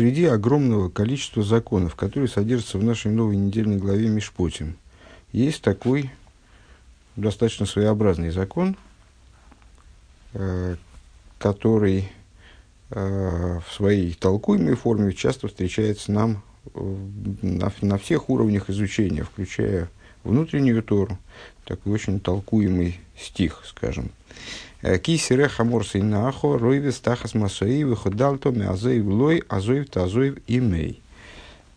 среди огромного количества законов, которые содержатся в нашей новой недельной главе Мишпотим, есть такой достаточно своеобразный закон, э, который э, в своей толкуемой форме часто встречается нам на, на всех уровнях изучения, включая внутреннюю Тору, такой очень толкуемый стих, скажем. Э, Кисире хамор сейнахо, ройвес тахас масои, выходалто мязоев лой, азоев тазоев имей.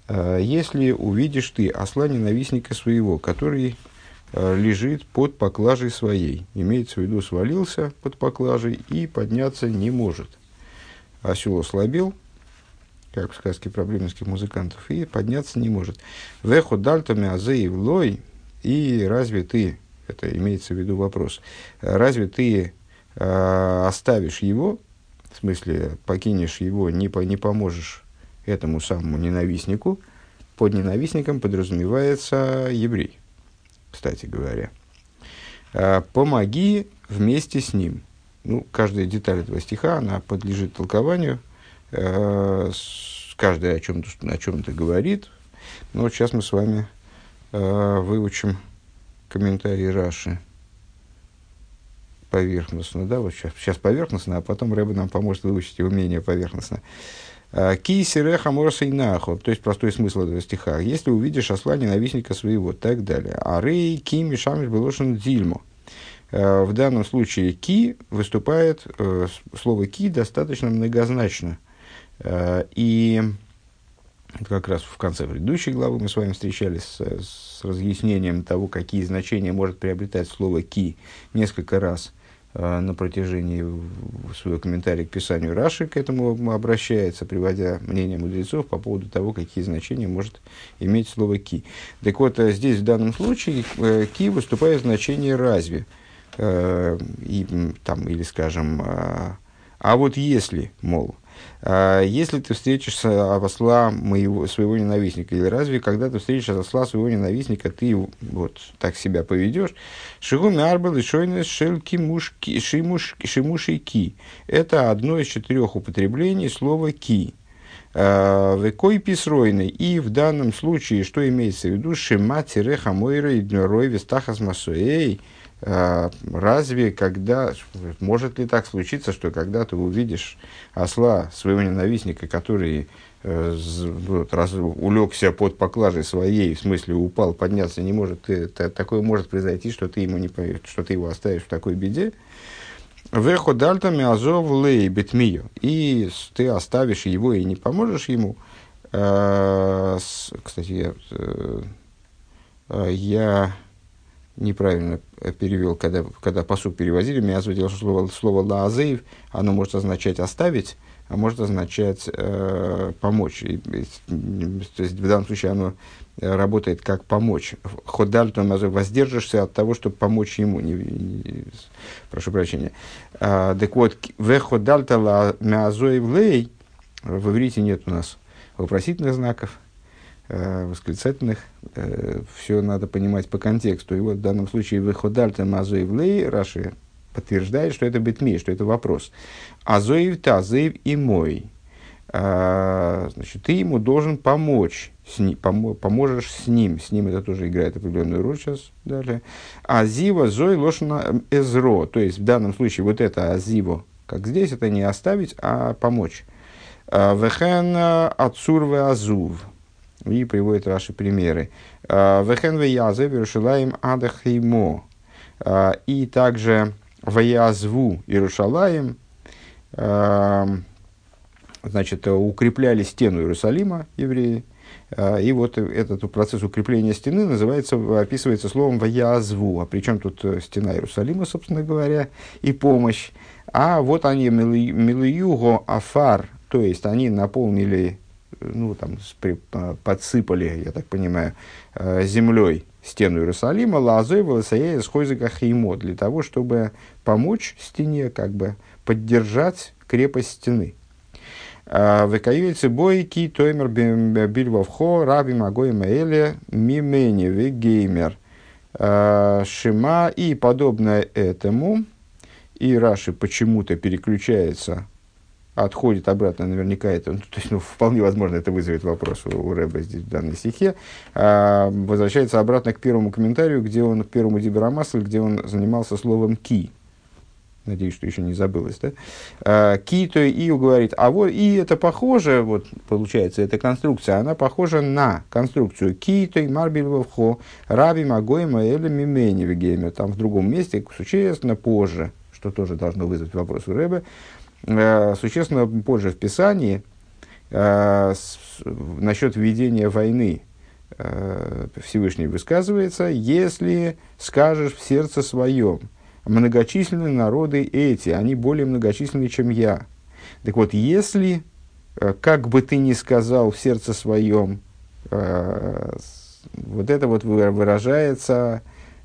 Э, если увидишь ты осла ненавистника своего, который э, лежит под поклажей своей, имеется в виду, свалился под поклажей и подняться не может. Осел ослабел, как в сказке про бременских музыкантов, и подняться не может. Вехо дальтами азеев лой, и разве ты, это имеется в виду вопрос, разве ты э, оставишь его, в смысле покинешь его, не, по, не поможешь этому самому ненавистнику, под ненавистником подразумевается еврей, кстати говоря. Э, помоги вместе с ним. Ну, каждая деталь этого стиха, она подлежит толкованию, э, каждая о чем-то, о чем-то говорит. Но вот сейчас мы с вами выучим комментарий Раши поверхностно, да, вот сейчас, сейчас поверхностно, а потом Рэба нам поможет выучить его менее поверхностно. «Э, ки сиреха морса нахо, то есть простой смысл этого стиха. Если увидишь осла ненавистника своего, так далее. А рей ки мишамиш белошен дзильмо. Э, в данном случае ки выступает, э, слово ки достаточно многозначно. И как раз в конце предыдущей главы мы с вами встречались с, с разъяснением того, какие значения может приобретать слово «ки» несколько раз на протяжении своего комментария к писанию Раши к этому обращается, приводя мнение мудрецов по поводу того, какие значения может иметь слово «ки». Так вот, э, здесь в данном случае э, «ки» выступает в значении «разве». Э, и, там, или, скажем, э, «а вот если», мол, а, если ты встретишь осла моего, своего ненавистника, или разве когда ты встретишь осла своего ненавистника, ты вот так себя поведешь? Шигуми арбал шельки мушки, шимуши ки. Это одно из четырех употреблений слова ки. А, Векой писройный. И в данном случае, что имеется в виду? Шима тиреха мойра и рой вестахас масуэй. А, разве когда, может ли так случиться, что когда ты увидишь осла своего ненавистника, который э, вот, раз, улегся под поклажей своей, в смысле упал, подняться не может, ты, ты, такое может произойти, что ты, ему не, что ты его оставишь в такой беде, Вехо дальтами азов лей бетмию. И ты оставишь его и не поможешь ему. Э, кстати, я, э, я неправильно перевел, когда, когда посуд перевозили, меня задело, что слово, слово «лаазеев», оно может означать «оставить», а может означать э, «помочь». И, то есть в данном случае оно работает как «помочь». Ходальтон воздержишься от того, чтобы помочь ему. Не, не, прошу прощения. А, так вот, «ве ходальта мязоев лей» в иврите нет у нас вопросительных знаков, Э, восклицательных, э, все надо понимать по контексту. И вот в данном случае выходальта мазоев лей, Раши подтверждает, что это битми, что это вопрос. Азоев тазоев и мой. А, значит, ты ему должен помочь, с ним, помо, поможешь с ним. С ним это тоже играет определенную роль сейчас далее. Азива зой лошна эзро. То есть в данном случае вот это азиво, как здесь, это не оставить, а помочь. А, Вехен ацур азув и приводит ваши примеры. А, Вехен веязе Иерушалаем адахеймо. А, и также ваязву Иерушалаем, а, значит, укрепляли стену Иерусалима евреи. И вот этот процесс укрепления стены называется, описывается словом «ваязву». А причем тут э, стена Иерусалима, собственно говоря, и помощь. А вот они милиюго афар, то есть они наполнили ну, там, подсыпали, я так понимаю, э, землей стену Иерусалима, лазой волосаея с хойзака хеймо, для того, чтобы помочь стене, как бы поддержать крепость стены. «Э, Векаюйцы бойки, тоймер бильвовхо, раби магой маэле, мимени вегеймер. «Э, Шима и подобное этому, и Раши почему-то переключается отходит обратно, наверняка это, ну, то есть, ну, вполне возможно, это вызовет вопрос у, у Рэба здесь в данной стихе, а, возвращается обратно к первому комментарию, где он, к первому Диберамасль, где он занимался словом «ки». Надеюсь, что еще не забылось, да? А, ки, то и говорит, а вот и это похоже, вот получается, эта конструкция, она похожа на конструкцию ки, то и марбилвовхо, раби магоима или мимени там в другом месте, существенно позже, что тоже должно вызвать вопрос у Рэбе, Э, существенно позже в Писании э, насчет введения войны э, Всевышний высказывается, если скажешь в сердце своем, многочисленные народы эти, они более многочисленны, чем я. Так вот, если, как бы ты ни сказал в сердце своем, вот это вот выражается,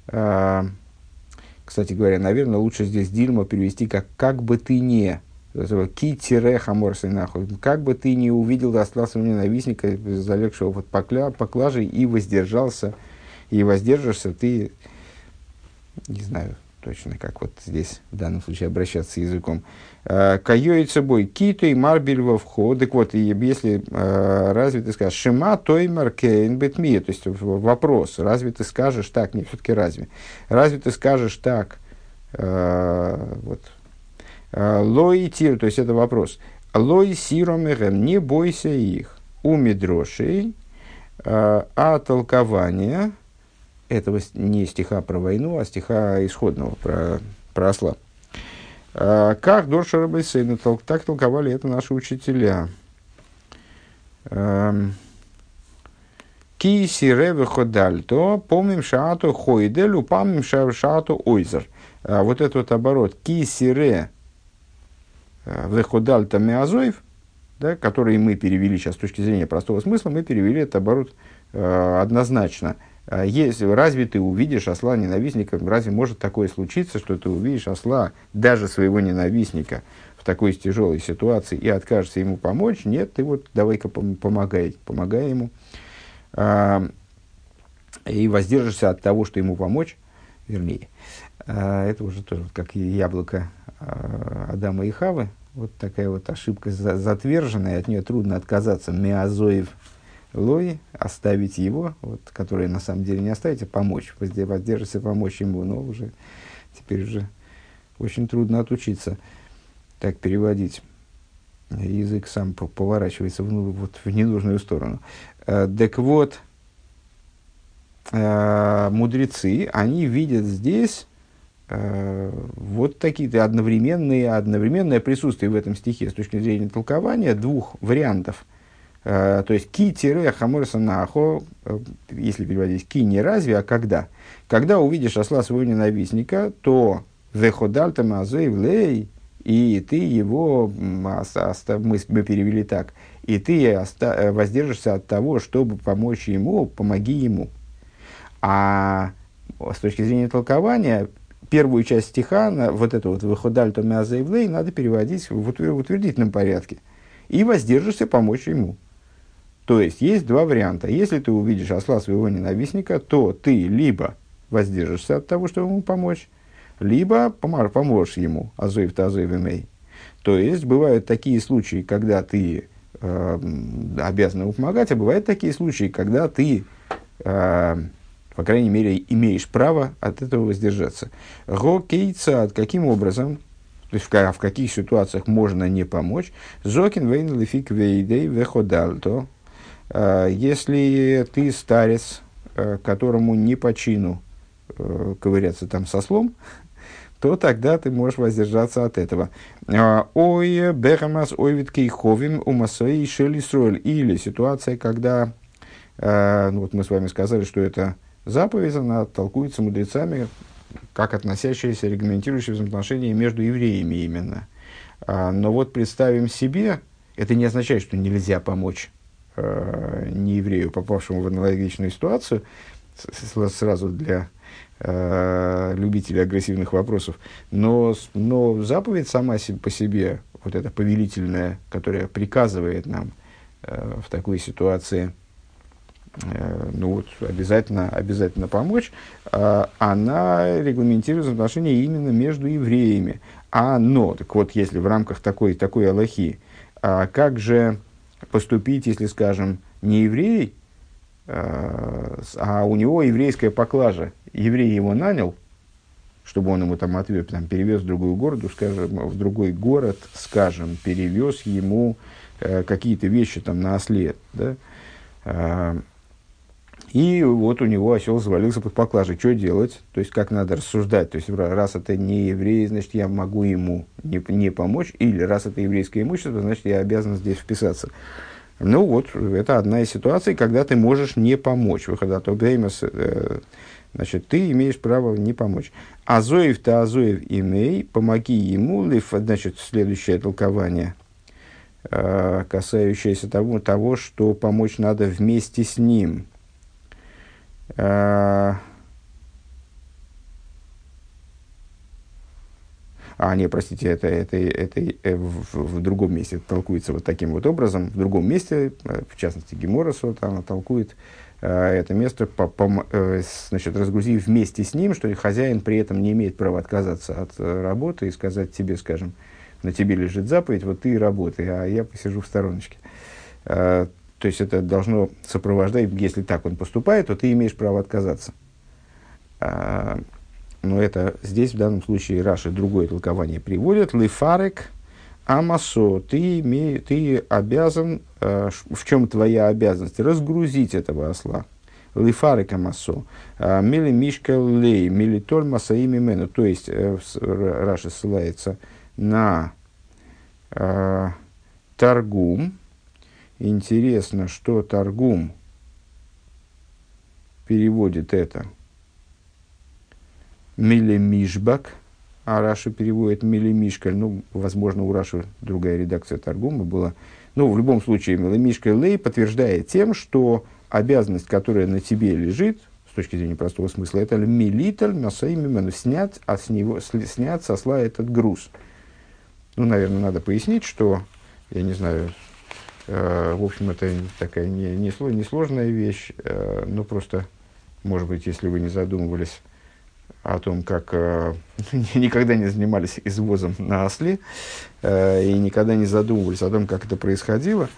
кстати говоря, наверное, лучше здесь Дильма перевести как «как бы ты не», Ки-тире нахуй. Как бы ты не увидел осла своего ненавистника, залегшего под покля, поклажей, и воздержался, и воздержишься, ты, не знаю точно, как вот здесь в данном случае обращаться языком. «А, Кайоит собой китой марбель во вход. Так вот, и если а, разве ты скажешь шима той маркейн бетми, то есть вопрос, разве ты скажешь так, не все-таки разве, разве ты скажешь так, а, вот лой тир, то есть это вопрос. Лой сиромехем, не бойся их. У медрошей, э, а толкование этого не стиха про войну, а стиха исходного, про, про осла. Э, как Дорша Рабайсейна, так толковали это наши учителя. Эм, Киси реве ходальто, помним шаату хойделю, помним шаату ойзер. Вот этот вот оборот. Киси ре Веходальта Меазоев, да, который мы перевели сейчас с точки зрения простого смысла, мы перевели этот оборот э, однозначно. А если, разве ты увидишь осла ненавистника, разве может такое случиться, что ты увидишь осла, даже своего ненавистника, в такой тяжелой ситуации и откажешься ему помочь? Нет, ты вот давай-ка помогай, помогай ему. И воздержишься от того, что ему помочь, вернее. Это уже тоже как яблоко Адама и Хавы, вот такая вот ошибка затверженная, от нее трудно отказаться. Меазоев Лой, оставить его, вот, который на самом деле не оставить, а помочь, воздержаться, помочь ему, но уже теперь уже очень трудно отучиться так переводить. Язык сам поворачивается в, вот, в ненужную сторону. Э, так вот, э, мудрецы, они видят здесь вот такие одновременные, одновременное присутствие в этом стихе с точки зрения толкования двух вариантов. Э, то есть ки-тире хаморса нахо, э, если переводить ки не разве, а когда. Когда увидишь осла своего ненавистника, то веходальта мазейвлей, и ты его, мы перевели так, и ты воздержишься от того, чтобы помочь ему, помоги ему. А с точки зрения толкования, первую часть стиха, на вот это вот «выходальто мязаевлей» надо переводить в утвердительном порядке. И воздержишься помочь ему. То есть, есть два варианта. Если ты увидишь осла своего ненавистника, то ты либо воздержишься от того, чтобы ему помочь, либо поможешь ему, азоев то азоев имей. То есть, бывают такие случаи, когда ты э, обязан ему помогать, а бывают такие случаи, когда ты э, по крайней мере, имеешь право от этого воздержаться. Го кейцад, каким образом, то есть в, в каких ситуациях можно не помочь, зокин вейн лефик вейдей веходальто, а, если ты старец, а, которому не по чину а, ковыряться там со слом, то тогда ты можешь воздержаться от этого. Ой, бехамас ойвит кейховим умасои шели Или ситуация, когда, ну вот мы с вами сказали, что это Заповедь, она толкуется мудрецами, как относящаяся, регламентирующая взаимоотношения между евреями именно. А, но вот представим себе, это не означает, что нельзя помочь э, нееврею, попавшему в аналогичную ситуацию, сразу для э, любителей агрессивных вопросов. Но, но заповедь сама по себе, вот эта повелительная, которая приказывает нам э, в такой ситуации ну вот, обязательно, обязательно помочь, э, она регламентируется отношения именно между евреями. А но, так вот, если в рамках такой, такой Аллахи, а как же поступить, если, скажем, не еврей, э, а у него еврейская поклажа, еврей его нанял, чтобы он ему там отвез, там, перевез в другую городу, скажем, в другой город, скажем, перевез ему э, какие-то вещи там на осле, да, э, и вот у него осел завалился под поклажей. Что делать? То есть, как надо рассуждать? То есть, раз это не еврей, значит, я могу ему не, не помочь. Или раз это еврейское имущество, значит, я обязан здесь вписаться. Ну вот, это одна из ситуаций, когда ты можешь не помочь. Выхода то э, значит, ты имеешь право не помочь. Азоев то Азоев имей, помоги ему, значит, следующее толкование, э, касающееся того, того, что помочь надо вместе с ним – а, а, не, простите, это, это, это, это в, в другом месте толкуется вот таким вот образом. В другом месте, э, в частности, Геморас, вот она толкует э, это место, по, по, э, значит, разгрузив вместе с ним, что хозяин при этом не имеет права отказаться от э, работы и сказать тебе, скажем, на тебе лежит заповедь, вот ты и работай, а я посижу в стороночке. То есть это должно сопровождать, если так он поступает, то ты имеешь право отказаться. А, но это здесь в данном случае Раши другое толкование приводит. Лифарек амасо, ты, име, ты обязан, э, в чем твоя обязанность? Разгрузить этого осла. Лифарек амасо. А, мили мишка лей, мили толь масаими мену. То есть э, Раши ссылается на э, торгум, Интересно, что Таргум переводит это Милемишбак, а Раша переводит Милемишкаль. Ну, возможно, у Раши другая редакция Таргума была. Ну, в любом случае, Милемишкаль Лей подтверждает тем, что обязанность, которая на тебе лежит, с точки зрения простого смысла, это милиталь масаимимену, снять, а с него, снять со сла этот груз. Ну, наверное, надо пояснить, что, я не знаю, в общем, это такая не, не, не вещь, э, но просто, может быть, если вы не задумывались о том, как э, никогда не занимались извозом на осле и никогда не задумывались о том, как это происходило,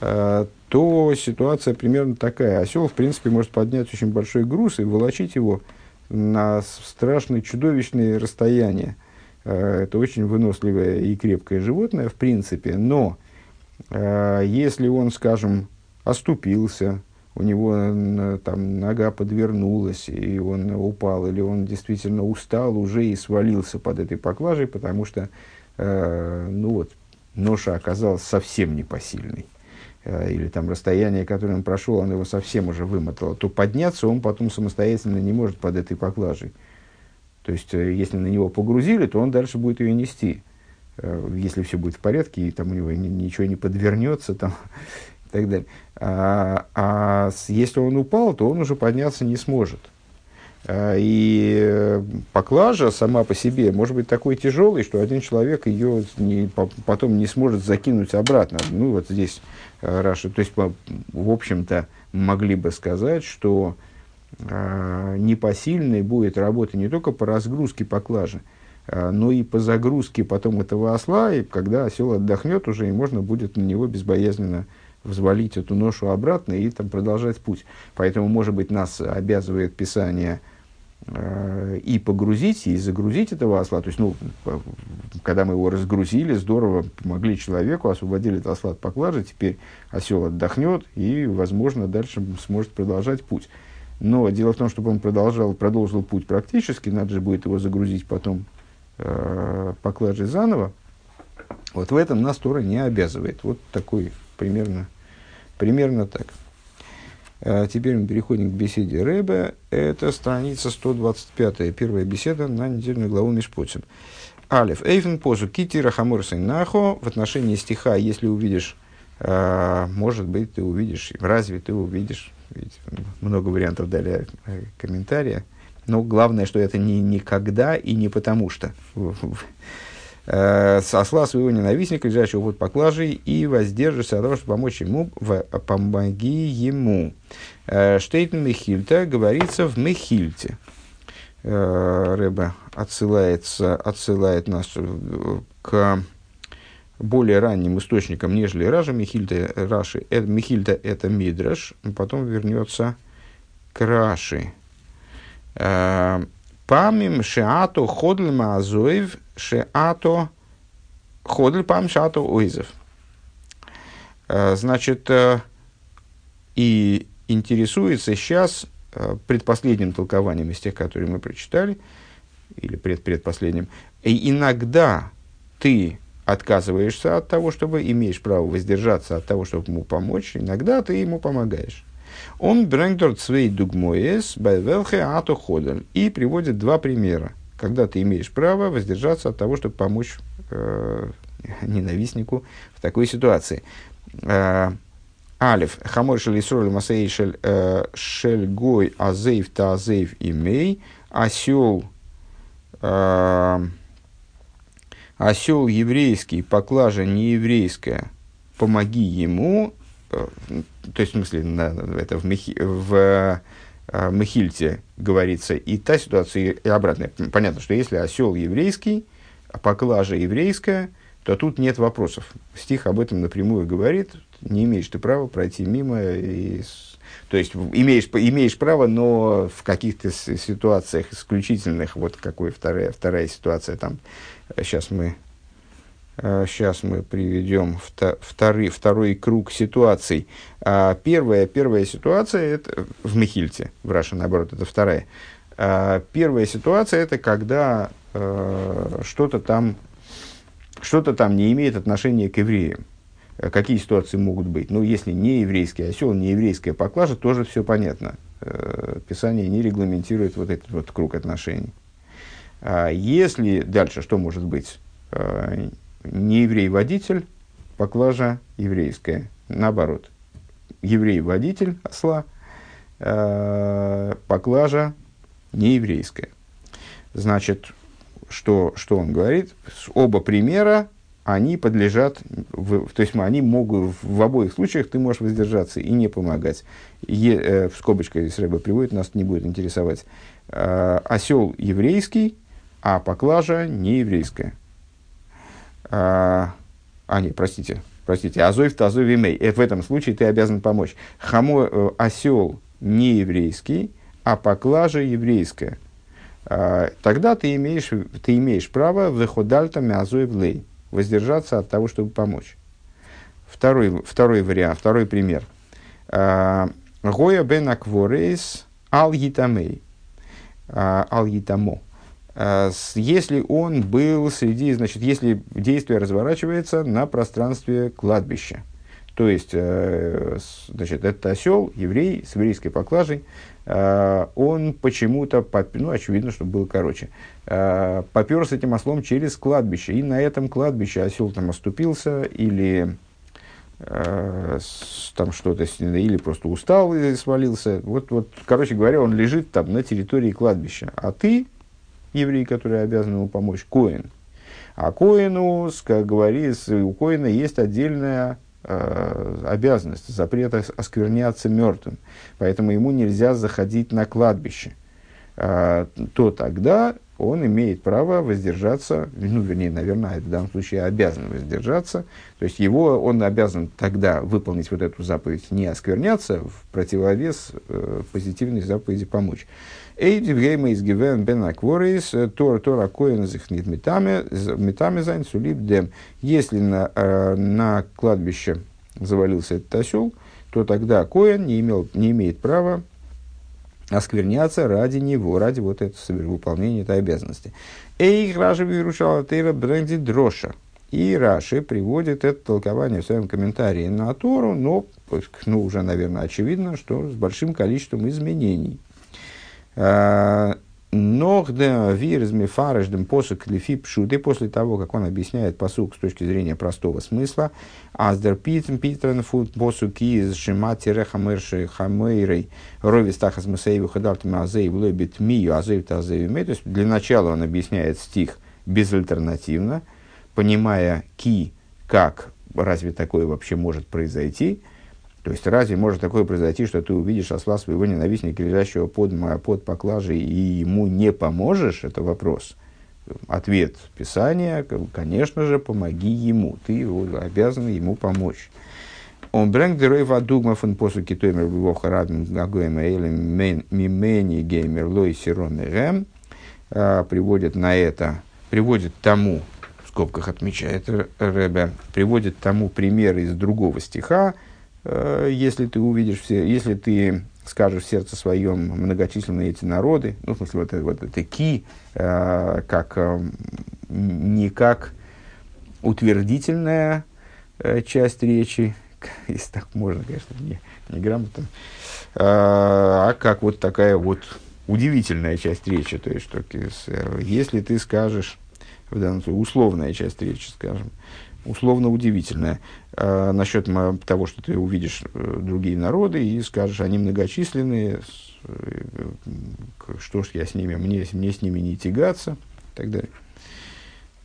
то ситуация примерно такая. Осел, в принципе, может поднять очень большой груз и волочить его на страшные, чудовищные расстояния. Это очень выносливое и крепкое животное, в принципе, но Э, если он, скажем, оступился, у него там нога подвернулась, и он упал, или он действительно устал уже и свалился под этой поклажей, потому что э, ну вот, ноша оказалась совсем непосильной, э, или там расстояние, которое он прошел, он его совсем уже вымотало, то подняться он потом самостоятельно не может под этой поклажей. То есть, э, если на него погрузили, то он дальше будет ее нести. Э, если все будет в порядке, и там у него ничего не подвернется, там, и так далее. А, а если он упал, то он уже подняться не сможет. А, и поклажа сама по себе может быть такой тяжелой, что один человек ее не, потом не сможет закинуть обратно. Ну, вот здесь э, Раша. То есть, в общем-то, могли бы сказать, что э, непосильной будет работа не только по разгрузке поклажи, но и по загрузке потом этого осла, и когда осел отдохнет уже, и можно будет на него безбоязненно взвалить эту ношу обратно и там продолжать путь. Поэтому, может быть, нас обязывает Писание э, и погрузить, и загрузить этого осла. То есть, ну, когда мы его разгрузили, здорово помогли человеку, освободили этот осла от поклажи, теперь осел отдохнет и, возможно, дальше сможет продолжать путь. Но дело в том, чтобы он продолжал, продолжил путь практически, надо же будет его загрузить потом э, поклажей заново, вот в этом нас Тора не обязывает. Вот такой примерно, примерно так. А теперь мы переходим к беседе Рэбе. Это страница 125, первая беседа на недельную главу Мишпоцим. Алиф. Эйфен позу кити рахамор нахо. В отношении стиха, если увидишь, э, может быть, ты увидишь, разве ты увидишь, ведь много вариантов дали э, комментария, но главное, что это не никогда и не потому что. э, осла своего ненавистника, лежащего под поклажей, и воздержишься от того, чтобы помочь ему, в, помоги ему. Э, Штейтен Мехильта говорится в Мехильте. Э, Рэба отсылается, отсылает нас э, к более ранним источникам, нежели Ража, Михильта, Раши, э, Михильта это Мидраш, потом вернется к Раши. Э, Памим шеато ходль маазоев шеато ходль пам шеато ойзев. Э, значит, э, и интересуется сейчас предпоследним толкованием из тех, которые мы прочитали, или пред предпоследним. И иногда ты отказываешься от того, чтобы имеешь право воздержаться от того, чтобы ему помочь, иногда ты ему помогаешь. Он брендорт свей дугмоес байвелхе ато ходер. И приводит два примера, когда ты имеешь право воздержаться от того, чтобы помочь э, ненавистнику в такой ситуации. Э, Алиф. Хамор шель Исроль Масей шель э, гой азейв та азейв имей. Осел э, осел еврейский, поклажа нееврейская, помоги ему, то есть, в смысле, на, это в, Мехи, в э, Мехильте говорится, и та ситуация, и обратная. Понятно, что если осел еврейский, а поклажа еврейская, то тут нет вопросов. Стих об этом напрямую говорит, не имеешь ты права пройти мимо. И, то есть, имеешь, имеешь право, но в каких-то ситуациях исключительных, вот какой вторая, вторая ситуация там, Сейчас мы, сейчас э, мы приведем второй, второй круг ситуаций. А первая, первая ситуация это в Михильте, в Раше, наоборот, это вторая. А первая ситуация это когда э, что-то там что-то там не имеет отношения к евреям. Э, какие ситуации могут быть? Ну, если не еврейский осел, не еврейская поклажа, тоже все понятно. Писание не регламентирует вот этот вот круг отношений. А если дальше, что может быть? Не еврей-водитель, поклажа еврейская. Наоборот, еврей-водитель осла, а, поклажа нееврейская. Значит, что, что он говорит? Оба примера, они подлежат, в, то есть они могут, в обоих случаях ты можешь воздержаться и не помогать. Е, э, в скобочках, если рыба приводит, нас не будет интересовать. Э, осел еврейский, а поклажа не еврейская. А, а не, простите, простите, азойв тазой вимей. В этом случае ты обязан помочь. Хамо, э, осел не еврейский, а поклажа еврейская. А, тогда ты имеешь, ты имеешь право выходальта мязоев лей, воздержаться от того, чтобы помочь. Второй, второй вариант, второй пример. А, Гоя бен акворейс ал гитамей. А, если он был среди, значит, если действие разворачивается на пространстве кладбища. То есть, э, значит, этот осел, еврей, с еврейской поклажей, а, он почему-то, ну, очевидно, что был короче, а, попер с этим ослом через кладбище. И на этом кладбище осел там оступился или там что-то, или просто устал и свалился. Вот, вот, короче говоря, он лежит там на территории кладбища. А ты, еврей, который обязан ему помочь, Коин. А Коину, как говорится, у Коина есть отдельная э, обязанность, запрет оскверняться мертвым. Поэтому ему нельзя заходить на кладбище. Э, то тогда он имеет право воздержаться, ну, вернее, наверное, в данном случае обязан воздержаться. То есть его, он обязан тогда выполнить вот эту заповедь не оскверняться в противовес э, позитивной заповеди помочь. Эйди гейма из гивен бен акворис, э, тор тора коин захнит метами, метами зайн сулип дем. Если на, э, на кладбище завалился этот осел, то тогда коин не, имел, не имеет права оскверняться ради него, ради вот этого выполнения этой обязанности. Эй, Раши вирушала тейра бренди дроша. И Раши приводит это толкование в своем комментарии на Тору, но ну, уже, наверное, очевидно, что с большим количеством изменений. Э, Ногда вирзми фареждем посук лифи после того, как он объясняет посук с точки зрения простого смысла, аздер питм питрен фут посук из шимати рехамерши хамейрей рови стахас масееву хадартами азеев лебит мию азеев тазеев То есть для начала он объясняет стих безальтернативно, понимая ки как, разве такое вообще может произойти, то есть разве может такое произойти, что ты увидишь осла своего ненавистника, лежащего под, под поклажей, и ему не поможешь? Это вопрос. Ответ Писания, конечно же, помоги ему. Ты обязан ему помочь. Он бренг дерой вадугма фон посуки тоймер бивоха радм гагоема или мимени геймер лой сиромерем а, приводит на это, приводит тому, в скобках отмечает Ребе, приводит тому пример из другого стиха, если ты увидишь все, если ты скажешь в сердце своем многочисленные эти народы, ну, в смысле, вот, вот это ки, э, как, э, не как утвердительная э, часть речи, если так можно, конечно, не, не грамотно, а, а как вот такая вот удивительная часть речи. То есть, что, если ты скажешь, в данном случае, условная часть речи, скажем, условно удивительная, э, насчет того, что ты увидишь э, другие народы и скажешь, они многочисленные, э, что ж я с ними, мне, мне с ними не тягаться и так далее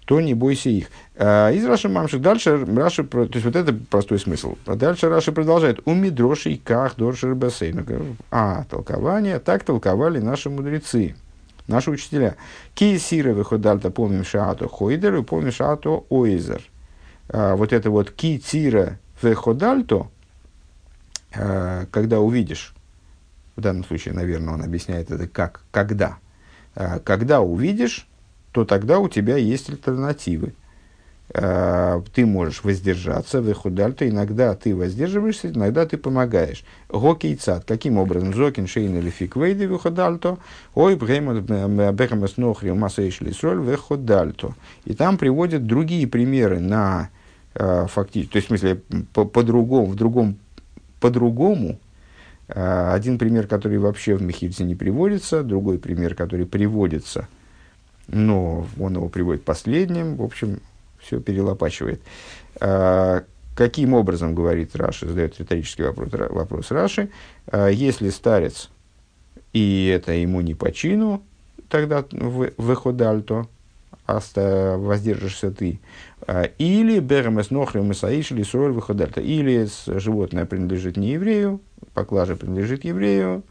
то не бойся их. А, из Раши Мамшик дальше Раши, то есть вот это простой смысл. А дальше Раши продолжает. У Мидроши ках доршер бассейн. А, толкование, так толковали наши мудрецы, наши учителя. Ки сира выходальта помним шаато хойдер помним шаато ойзер. А, вот это вот ки тира выходальто, когда увидишь, в данном случае, наверное, он объясняет это как, когда. Когда увидишь, то тогда у тебя есть альтернативы. А, ты можешь воздержаться, выхудальто, иногда ты воздерживаешься, иногда ты помогаешь. Гоки и цад. Каким образом? Зокин шейн или фиквейды выхудальто, ой, бехамас нохри масаиш лисроль выхудальто. И там приводят другие примеры на а, фактически, то есть, в смысле, по-другому, по в другом, по-другому, а, один пример, который вообще в Мехильце не приводится, другой пример, который приводится – но он его приводит последним, в общем, все перелопачивает. А, каким образом, говорит Раши, задает риторический вопрос, вопрос Раши, если старец, и это ему не по чину, тогда выходальто, воздержишься ты, а, или беремес нохрем саиш или сроль выходальто, или животное принадлежит не еврею, поклажа принадлежит еврею,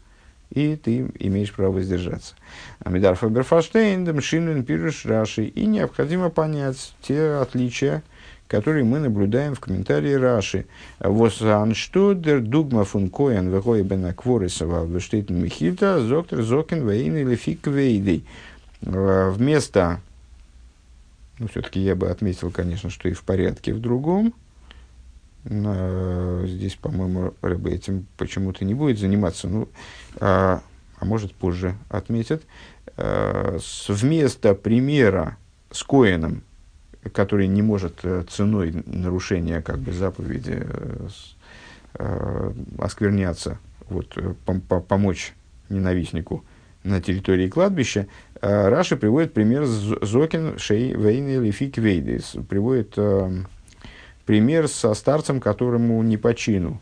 и ты имеешь право воздержаться. Амидар Фаберфаштейн, Демшинен, Пируш, Раши. И необходимо понять те отличия, которые мы наблюдаем в комментарии Раши. Восан штудер дугма фун коэн вегой бена кворисова вештейтен михильта зоктер зокен вейн или фик вейдей. Вместо, ну, все-таки я бы отметил, конечно, что и в порядке в другом, Здесь, по-моему, рыба этим почему-то не будет заниматься. Ну, а, а может позже отметят. А, вместо примера с Коином, который не может э, ценой нарушения как бы, заповеди э, а, оскверняться, вот, э, пом- помочь ненавистнику на территории кладбища, Раши приводит пример Зокин Шей Вейн или Фик Вейдис. Приводит пример со старцем, которому не по чину.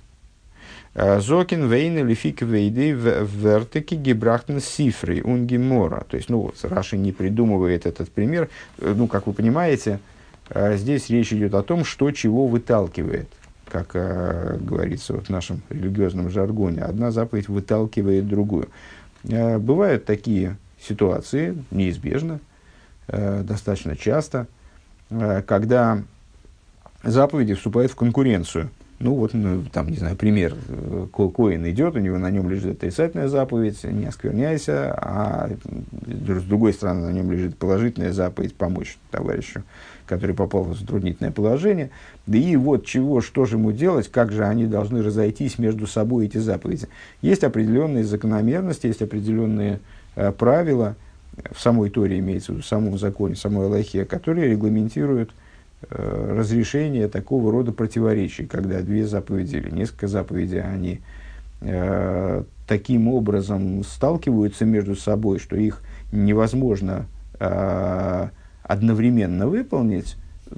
Э, Зокин вейн или фик вейды в вертеке гебрахтен сифры унгемора. То есть, ну, вот, Раши не придумывает этот пример. Э, ну, как вы понимаете, э, здесь речь идет о том, что чего выталкивает. Как э, говорится вот в нашем религиозном жаргоне. Одна заповедь выталкивает другую. Э, бывают такие ситуации, неизбежно, э, достаточно часто, э, когда заповеди вступают в конкуренцию. Ну, вот, ну, там, не знаю, пример. Коин идет, у него на нем лежит отрицательная заповедь, не оскверняйся, а с другой стороны на нем лежит положительная заповедь помочь товарищу, который попал в затруднительное положение. Да и вот чего, что же ему делать, как же они должны разойтись между собой, эти заповеди. Есть определенные закономерности, есть определенные э, правила, в самой Торе имеется в виду, в самом законе, в самой Аллахе, которые регламентируют – Э, разрешение такого рода противоречий, когда две заповеди или несколько заповедей, они э, таким образом сталкиваются между собой, что их невозможно э, одновременно выполнить,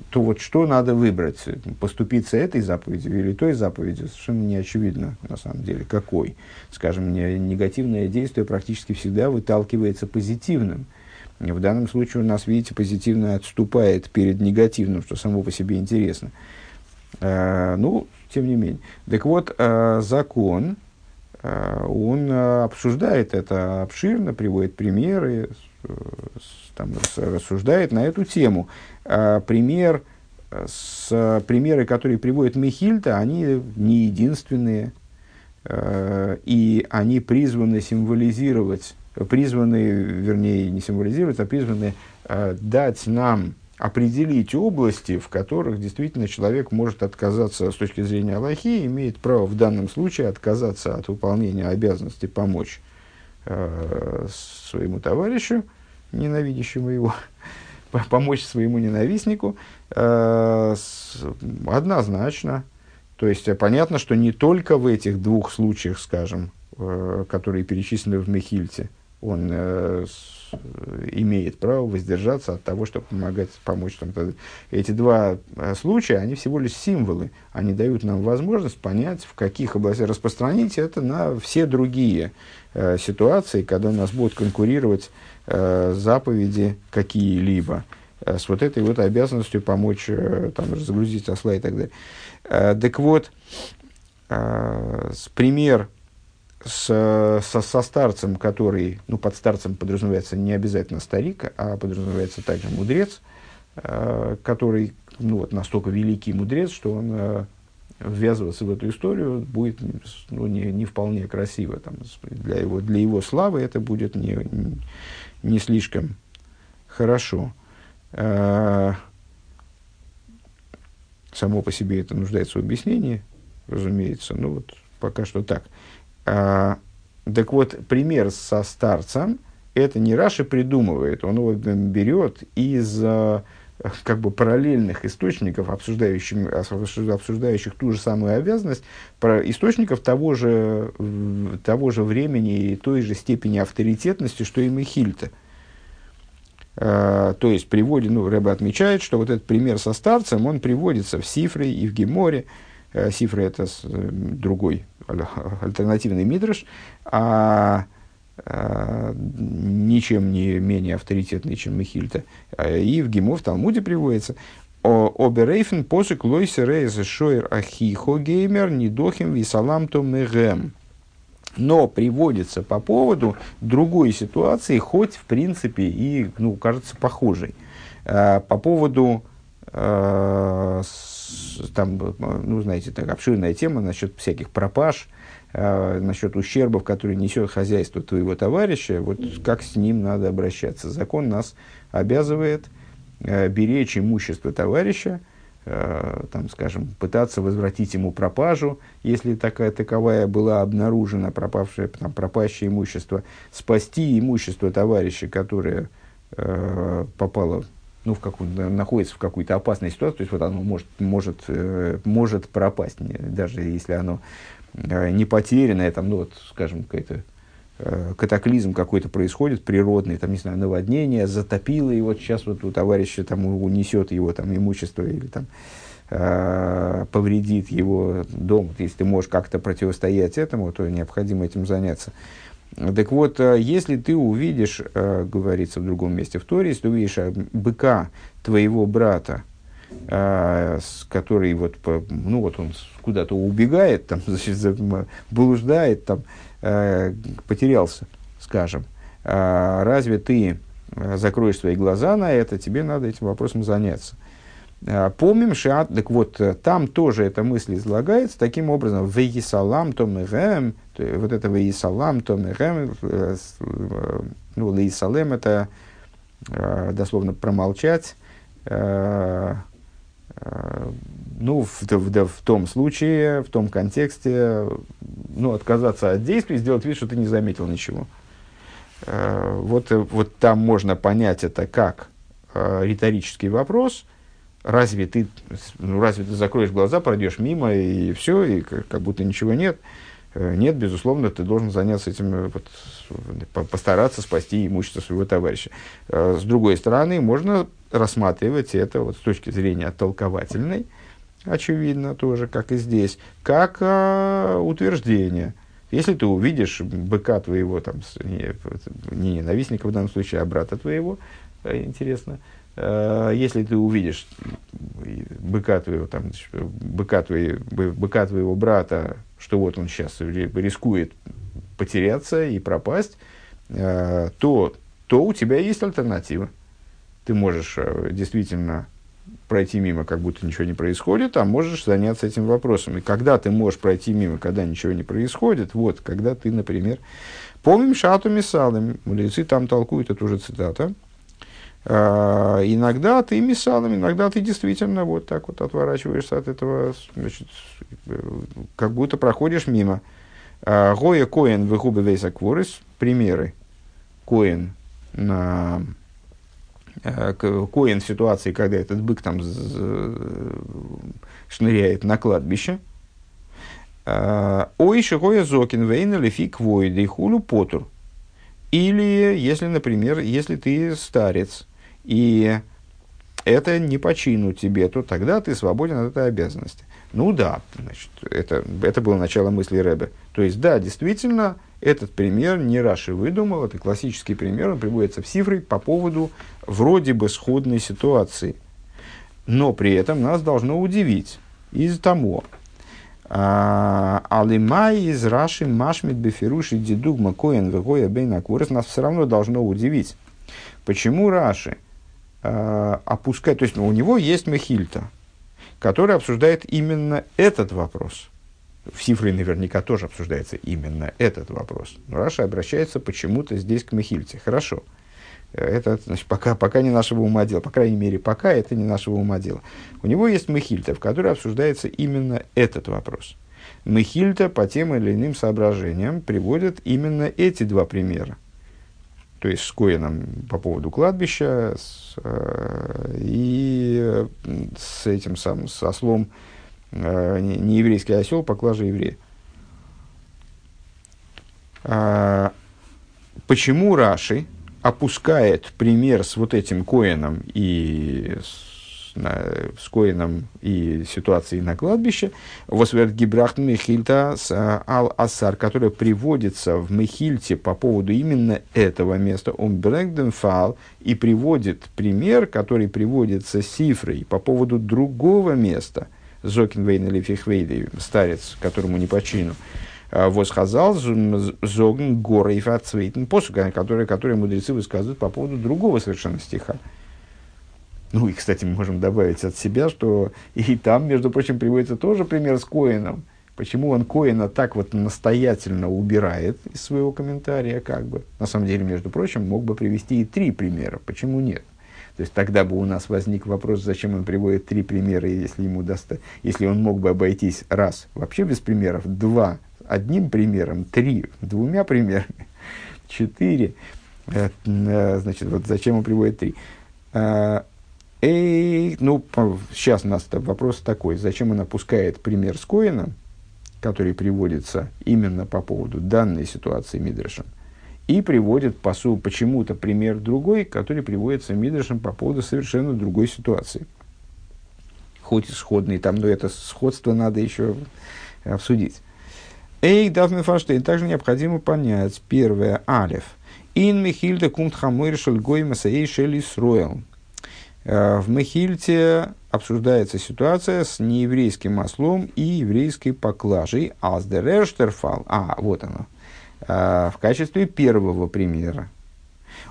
то вот что надо выбрать? Поступиться этой заповедью или той заповедью? Совершенно не очевидно, на самом деле, какой. Скажем, негативное действие практически всегда выталкивается позитивным – В данном случае у нас, видите, позитивно отступает перед негативным, что само по себе интересно. Э, ну, тем не менее. Так вот, э, закон, э, он обсуждает это обширно, приводит примеры, там, рассуждает на эту тему. Пример, с, примеры, которые приводит Михильта, они не единственные, и они призваны символизировать призваны, вернее, не символизировать, а призваны э, дать нам определить области, в которых действительно человек может отказаться с точки зрения Аллахи, имеет право в данном случае отказаться от выполнения обязанности помочь э, своему товарищу, ненавидящему его, помочь своему ненавистнику, э, однозначно. То есть понятно, что не только в этих двух случаях, скажем, э, которые перечислены в Мехильте, он э, имеет право воздержаться от того, чтобы помогать, помочь. Там, эти два э, случая, они всего лишь символы. Они дают нам возможность понять, в каких областях распространить это на все другие э, ситуации, когда у нас будут конкурировать э, заповеди какие-либо э, с вот этой вот обязанностью помочь э, там, разгрузить осла и так далее. Э, так вот, э, пример с, со, со старцем, который, ну, под старцем подразумевается не обязательно старик, а подразумевается также мудрец, э, который, ну, вот настолько великий мудрец, что он э, ввязываться в эту историю будет ну, не, не вполне красиво. Там, для, его, для его славы это будет не, не, слишком хорошо. Э, само по себе это нуждается в объяснении, разумеется. Ну вот пока что так. А, так вот, пример со старцем, это не Раши придумывает, он его берет из а, как бы параллельных источников, обсуждающих, обсуждающих ту же самую обязанность, про источников того же, того же времени и той же степени авторитетности, что и Мехильта. То есть, приводит, ну, Рэба отмечает, что вот этот пример со старцем, он приводится в Сифре и в Геморе. Uh, Сифры – это uh, другой альтернативный мидрш, а, а ничем не менее авторитетный, чем Михильта. А, и в Гимо в Талмуде приводится Оберейфен посык лойсе рейзе шойер ахихо геймер недохим висалам то мегем. Но приводится по поводу другой ситуации, хоть в принципе и, ну, кажется, похожей. А, по поводу там, ну, знаете, так обширная тема насчет всяких пропаж, э, насчет ущербов, которые несет хозяйство твоего товарища, вот как с ним надо обращаться. Закон нас обязывает э, беречь имущество товарища, э, там, скажем, пытаться возвратить ему пропажу, если такая таковая была обнаружена, пропавшее, там, пропащее имущество, спасти имущество товарища, которое э, попало ну, в какую, находится в какой-то опасной ситуации, то есть вот оно может, может, э, может пропасть, даже если оно не потерянное, там, ну, вот, скажем, какой-то э, катаклизм какой-то происходит, природный, там, не знаю, наводнение, затопило, и вот сейчас вот у товарища там унесет его там имущество или там э, повредит его дом. Если ты можешь как-то противостоять этому, то необходимо этим заняться. Так вот, э, если ты увидишь, э, говорится в другом месте в Торе, если ты увидишь э, быка твоего брата, который вот, ну вот он куда-то убегает, там, значит, блуждает, там, потерялся, скажем, разве ты закроешь свои глаза на это, тебе надо этим вопросом заняться. А, помним, что так вот, э, там тоже эта мысль излагается таким образом. Вейсалам томегэм, вот это вейсалам томегэм, э, э, ну, лейсалем это дословно промолчать, ну, в, в, в том случае, в том контексте, ну, отказаться от действий, сделать вид, что ты не заметил ничего. Вот, вот там можно понять это как риторический вопрос – разве ты, ну, разве ты закроешь глаза, пройдешь мимо и все, и как, будто ничего нет? Э, нет, безусловно, ты должен заняться этим, э, вот, постараться спасти имущество своего товарища. Э, с другой стороны, можно рассматривать это вот, с точки зрения толковательной, очевидно, тоже, как и здесь, как а, утверждение. Если ты увидишь быка твоего, там, не, не ненавистника в данном случае, а брата твоего, э, интересно, э, если ты увидишь быка твоего, там, быка, твоей, быка твоего брата, что вот он сейчас рискует потеряться и пропасть, э, то, то у тебя есть альтернатива. Ты можешь действительно пройти мимо, как будто ничего не происходит, а можешь заняться этим вопросом. И когда ты можешь пройти мимо, когда ничего не происходит, вот, когда ты, например, помним шату мисалами, мудрецы там толкуют эту же цитату, а, иногда ты мисалом, иногда ты действительно вот так вот отворачиваешься от этого, значит, как будто проходишь мимо. А, Гоя коин выгубы вейса кворис, примеры. Коин на Э, коин в ситуации, когда этот бык там шныряет на кладбище. Э, Ой, шихоя зокин вейна лефик войды хулю потур. Или, если, например, если ты старец, и это не по чину тебе, то тогда ты свободен от этой обязанности. Ну да, значит, это, это было начало мысли Рэбе. То есть, да, действительно, этот пример не Раши выдумал, это классический пример, он приводится в Сифре по поводу вроде бы сходной ситуации. Но при этом нас должно удивить из того, а, Алимай из Раши Машмит Бефируши Дидугма Коэн Вегоя Бейна Курес нас все равно должно удивить. Почему Раши э, опускает, то есть у него есть Мехильта, который обсуждает именно этот вопрос – в Сифре наверняка тоже обсуждается именно этот вопрос. Но Раша обращается почему-то здесь к Мехильте. Хорошо. Это значит, пока, пока не нашего ума дело. По крайней мере, пока это не нашего ума дело. У него есть Мехильта, в которой обсуждается именно этот вопрос. Мехильта по тем или иным соображениям приводит именно эти два примера. То есть с Коином по поводу кладбища с, э, и с этим самым, с ослом Э, не еврейский осел, поклажа еврея. А, почему Раши опускает пример с вот этим Коином и с, на, с Коином и ситуацией на кладбище, Восверт Гибрахт Мехильта с а, Ал-Асар, который приводится в Мехильте по поводу именно этого места, он Брэгденфал и приводит пример, который приводится Сифрой по поводу другого места – Зокинвейн или Фихвейды, старец, которому не по чину, а, восхазал зогн гора и фацвейтен посук, которые, которые мудрецы высказывают по поводу другого совершенно стиха. Ну и, кстати, мы можем добавить от себя, что и там, между прочим, приводится тоже пример с Коином. Почему он Коина так вот настоятельно убирает из своего комментария, как бы. На самом деле, между прочим, мог бы привести и три примера. Почему нет? То есть тогда бы у нас возник вопрос, зачем он приводит три примера, если, ему даст, если он мог бы обойтись раз вообще без примеров, два одним примером, три двумя примерами, четыре. Э, э, значит, вот зачем он приводит три? Эй, ну, сейчас у нас вопрос такой, зачем он опускает пример с Коином, который приводится именно по поводу данной ситуации Мидрашем, и приводит посу почему-то пример другой, который приводится Мидрашем по поводу совершенно другой ситуации. Хоть и сходный там, но это сходство надо еще обсудить. Эй, Дафме Фаштейн, также необходимо понять. Первое, Алев. Ин Михильда кумт хамойр шельгой масаей шели строил. Э, в Мехильте обсуждается ситуация с нееврейским маслом и еврейской поклажей. Аздерештерфал. А, вот оно Э, в качестве первого примера.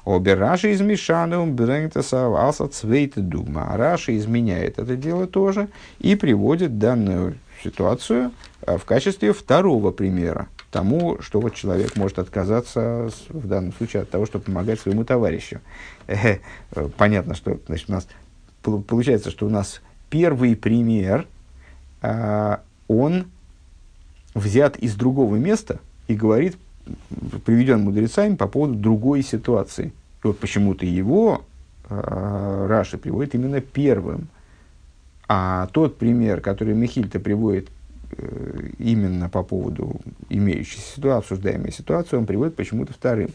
Обе Раши из Мишану Брэнктасаваса Цвейта Дума. А Раши изменяет это дело тоже и приводит данную ситуацию э, в качестве второго примера тому, что вот человек может отказаться в данном случае от того, чтобы помогать своему товарищу. Э, понятно, что значит, у нас получается, что у нас первый пример, он взят из другого места и говорит приведен мудрецами по поводу другой ситуации. И вот почему-то его э, Раши приводит именно первым. А тот пример, который Михильта приводит э, именно по поводу имеющейся ситуации, обсуждаемой ситуации, он приводит почему-то вторым.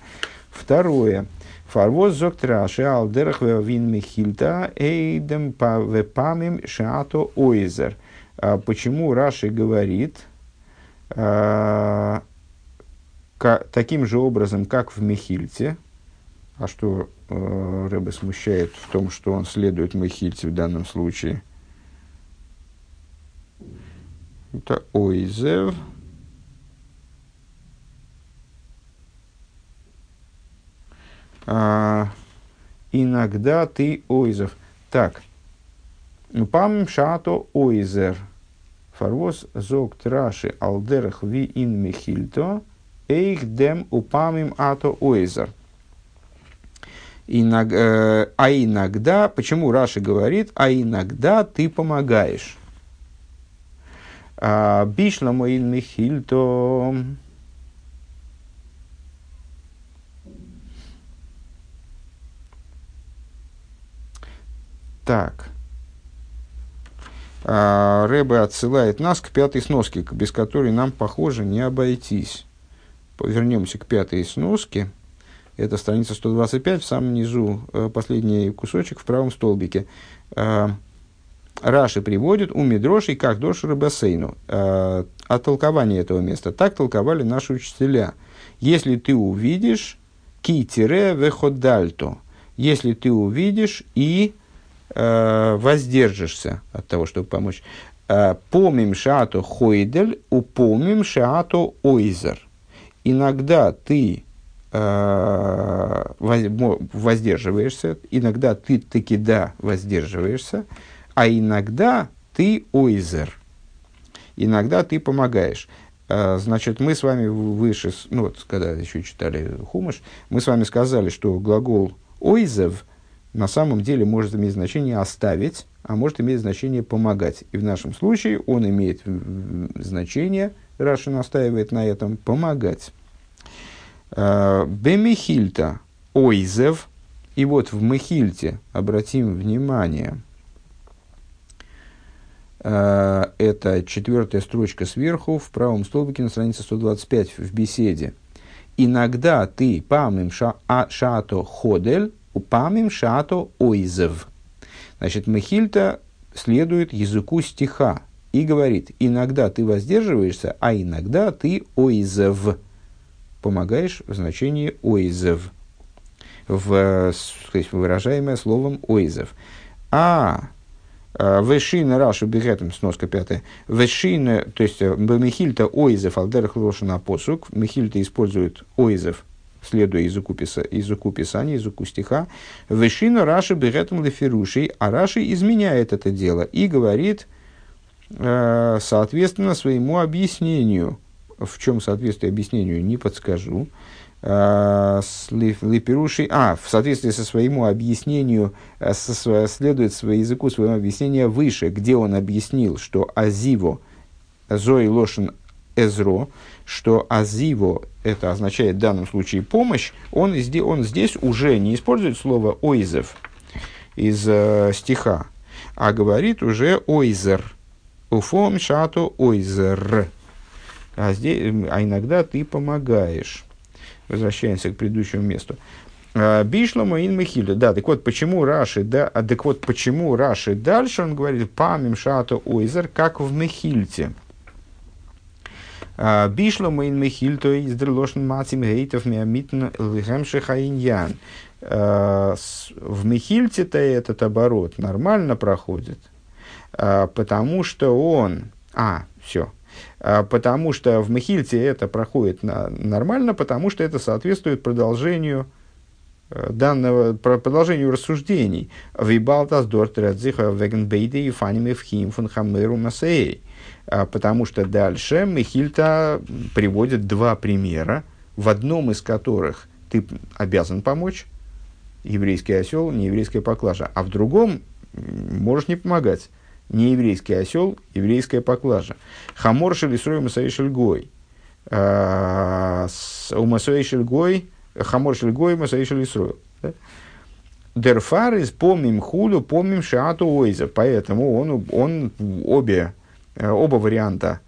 Второе. Фарвоз зокт Раши алдерах вин Михильта эйдем вепамим шато ойзер. Почему Раши говорит, ка, таким же образом, как в Мехильте. А что э, Рэбе смущает в том, что он следует Мехильте в данном случае? Это Ойзев. Иногда ты ойзев. Так. Пам шато ойзер. Фарвоз зог траши алдерах ви ин михильто. Эйх дем упамим ато ойзер. Иног, э, а иногда, почему Раши говорит, а иногда ты помогаешь. А, Бишла моин михильто. Так. А, Рэбе отсылает нас к пятой сноске, без которой нам, похоже, не обойтись. Вернемся к пятой сноске. Это страница 125, в самом низу, э, последний кусочек в правом столбике. А, Раши приводит у Мидроши как Дошера Бассейну. А, о толковании этого места. Так толковали наши учителя. Если ты увидишь ки-тире веходальто. Если ты увидишь и э, воздержишься от того, чтобы помочь. Э, помим шаато хойдель, упомим шаато ойзер. Иногда ты э, воздерживаешься, иногда ты таки да воздерживаешься, а иногда ты ойзер. Иногда ты помогаешь. Э, значит, мы с вами выше, ну вот, когда еще читали Хумыш, мы с вами сказали, что глагол ойзев – на самом деле может иметь значение оставить, а может иметь значение помогать. И в нашем случае он имеет значение, Раша настаивает на этом, помогать. А, Бемихильта ойзев, и вот в Мехильте обратим внимание, а, это четвертая строчка сверху, в правом столбике на странице 125 в беседе. Иногда ты памим ша, а, шато ходель, Упамим шато ойзев. Значит, Мехильта следует языку стиха и говорит, иногда ты воздерживаешься, а иногда ты ойзев. Помогаешь в значении ойзев. В, то есть выражаемое словом ойзев. А а, Вешина Рашу Бегетом, сноска пятая. Вешина, то есть Мехильта Ойзев Алдерах Лошина Посук. Мехильта использует Ойзев следуя языку, писа, языку писания, языку стиха, «Вешина Раши беретом лефирушей», а Раши изменяет это дело и говорит, э, соответственно, своему объяснению. В чем соответствие объяснению, не подскажу. Э, лепирушей, а, в соответствии со своему объяснению, э, со, следует своему языку своего объяснения выше, где он объяснил, что Азиво, Зои Лошен Эзро, что Азиво это означает в данном случае помощь, он, он здесь уже не использует слово ойзев из э, стиха, а говорит уже ойзер. Уфом шато ойзер. А, здесь, а иногда ты помогаешь. Возвращаемся к предыдущему месту. А, Бишлому ин Михиля. Да, так вот, почему Раши, да, а так вот, почему Раши дальше он говорит памим шато ойзер, как в Мехильте. А, Бишло мейн мехильто из дрелошн мацим гейтов миамитн лихемши хаиньян. А, в мехильте-то этот оборот нормально проходит, а, потому что он... А, все. Потому что в мехильте это проходит нормально, потому что это соответствует продолжению данного продолжению рассуждений. Вибалтас дортрадзиха вегенбейде и фанимев хим фон хамеру масей а, потому что дальше Мехильта приводит два примера, в одном из которых ты обязан помочь, еврейский осел, не еврейская поклажа, а в другом можешь не помогать, не еврейский осел, еврейская поклажа. Хамор шелисрой масаи шельгой. А, у масаи шельгой, хамор шельгой, масаи шелисрой. Дерфар из помним хулю, помним шаату ойза. Поэтому он, он обе оба варианта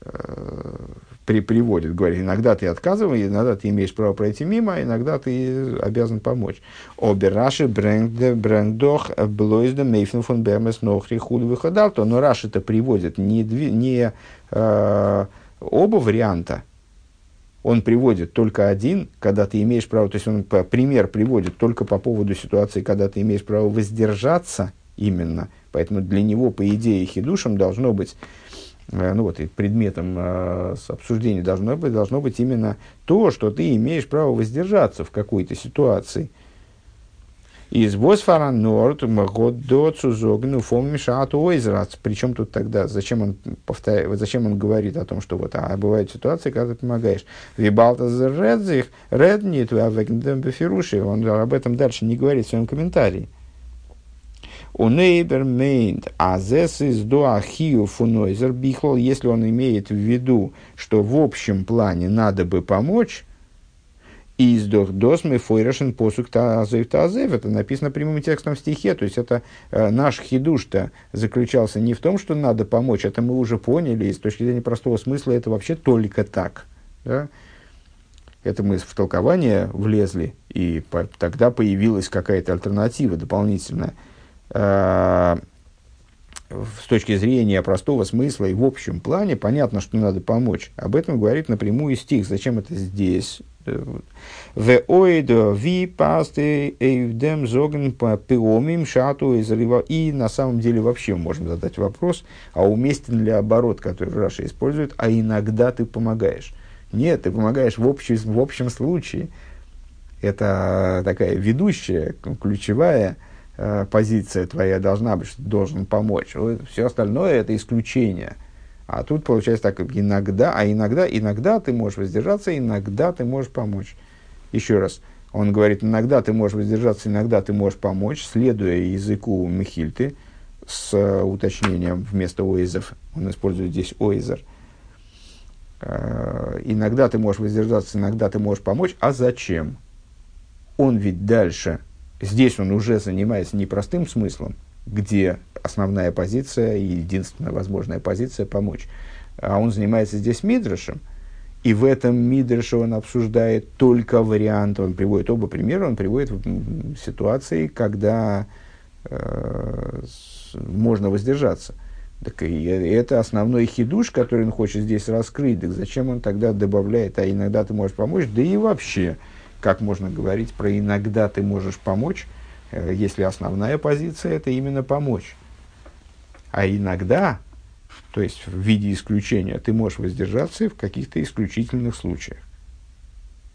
э, при, приводит, говорит, иногда ты отказываешь, иногда ты имеешь право пройти мимо, иногда ты обязан помочь. Обераши брендох блойзда мейфен фон бермес нохри худ выходал, то но Раши это приводит не, не э, оба варианта, он приводит только один, когда ты имеешь право, то есть он пример приводит только по поводу ситуации, когда ты имеешь право воздержаться именно. Поэтому для него, по идее, хидушем должно быть, э, ну вот, и предметом э, обсуждения должно быть, должно быть именно то, что ты имеешь право воздержаться в какой-то ситуации – из Босфора Норд год до Цузогну фом мешаат ойзрац. Причем тут тогда, зачем он, повторяет, зачем он говорит о том, что вот, а бывают ситуации, когда ты помогаешь. Вибалта зредзих, реднит, вегндем бефируши. Он об этом дальше не говорит в своем комментарии. У нейбер мейнт азес из дуахию фунойзер бихлол, если он имеет в виду, что в общем плане надо бы помочь, Издох досмы фойрашен посук тазев тазев. Это написано прямым текстом в стихе. То есть это э, наш хидуш-то заключался не в том, что надо помочь. Это мы уже поняли. И с точки зрения простого смысла это вообще только так. Да? Это мы в толкование влезли, и по, тогда появилась какая-то альтернатива дополнительная. Э, с точки зрения простого смысла и в общем плане понятно, что надо помочь. Об этом говорит напрямую стих. Зачем это здесь? В ойдо ви пасты эйвдем зоген по пиомим шату из И на самом деле вообще можно задать вопрос, а уместен ли оборот, который Раша использует, а иногда ты помогаешь. Нет, ты помогаешь в, общем, в общем случае. Это такая ведущая, ключевая э, позиция твоя должна быть, что ты должен помочь. Все остальное это исключение – а тут получается так, иногда, а иногда, иногда ты можешь воздержаться, иногда ты можешь помочь. Еще раз, он говорит, иногда ты можешь воздержаться, иногда ты можешь помочь, следуя языку Михильты, с uh, уточнением вместо оизов, он использует здесь оизер. Uh, иногда ты можешь воздержаться, иногда ты можешь помочь. А зачем? Он ведь дальше, здесь он уже занимается непростым смыслом, где основная позиция и единственная возможная позиция помочь. А он занимается здесь мидрашем, и в этом мидраше он обсуждает только варианты, он приводит оба примера, он приводит ситуации, когда э, можно воздержаться. Так и это основной хидуш, который он хочет здесь раскрыть. Так зачем он тогда добавляет, а иногда ты можешь помочь? Да и вообще, как можно говорить про иногда ты можешь помочь, э, если основная позиция это именно помочь. А иногда, то есть в виде исключения, ты можешь воздержаться в каких-то исключительных случаях.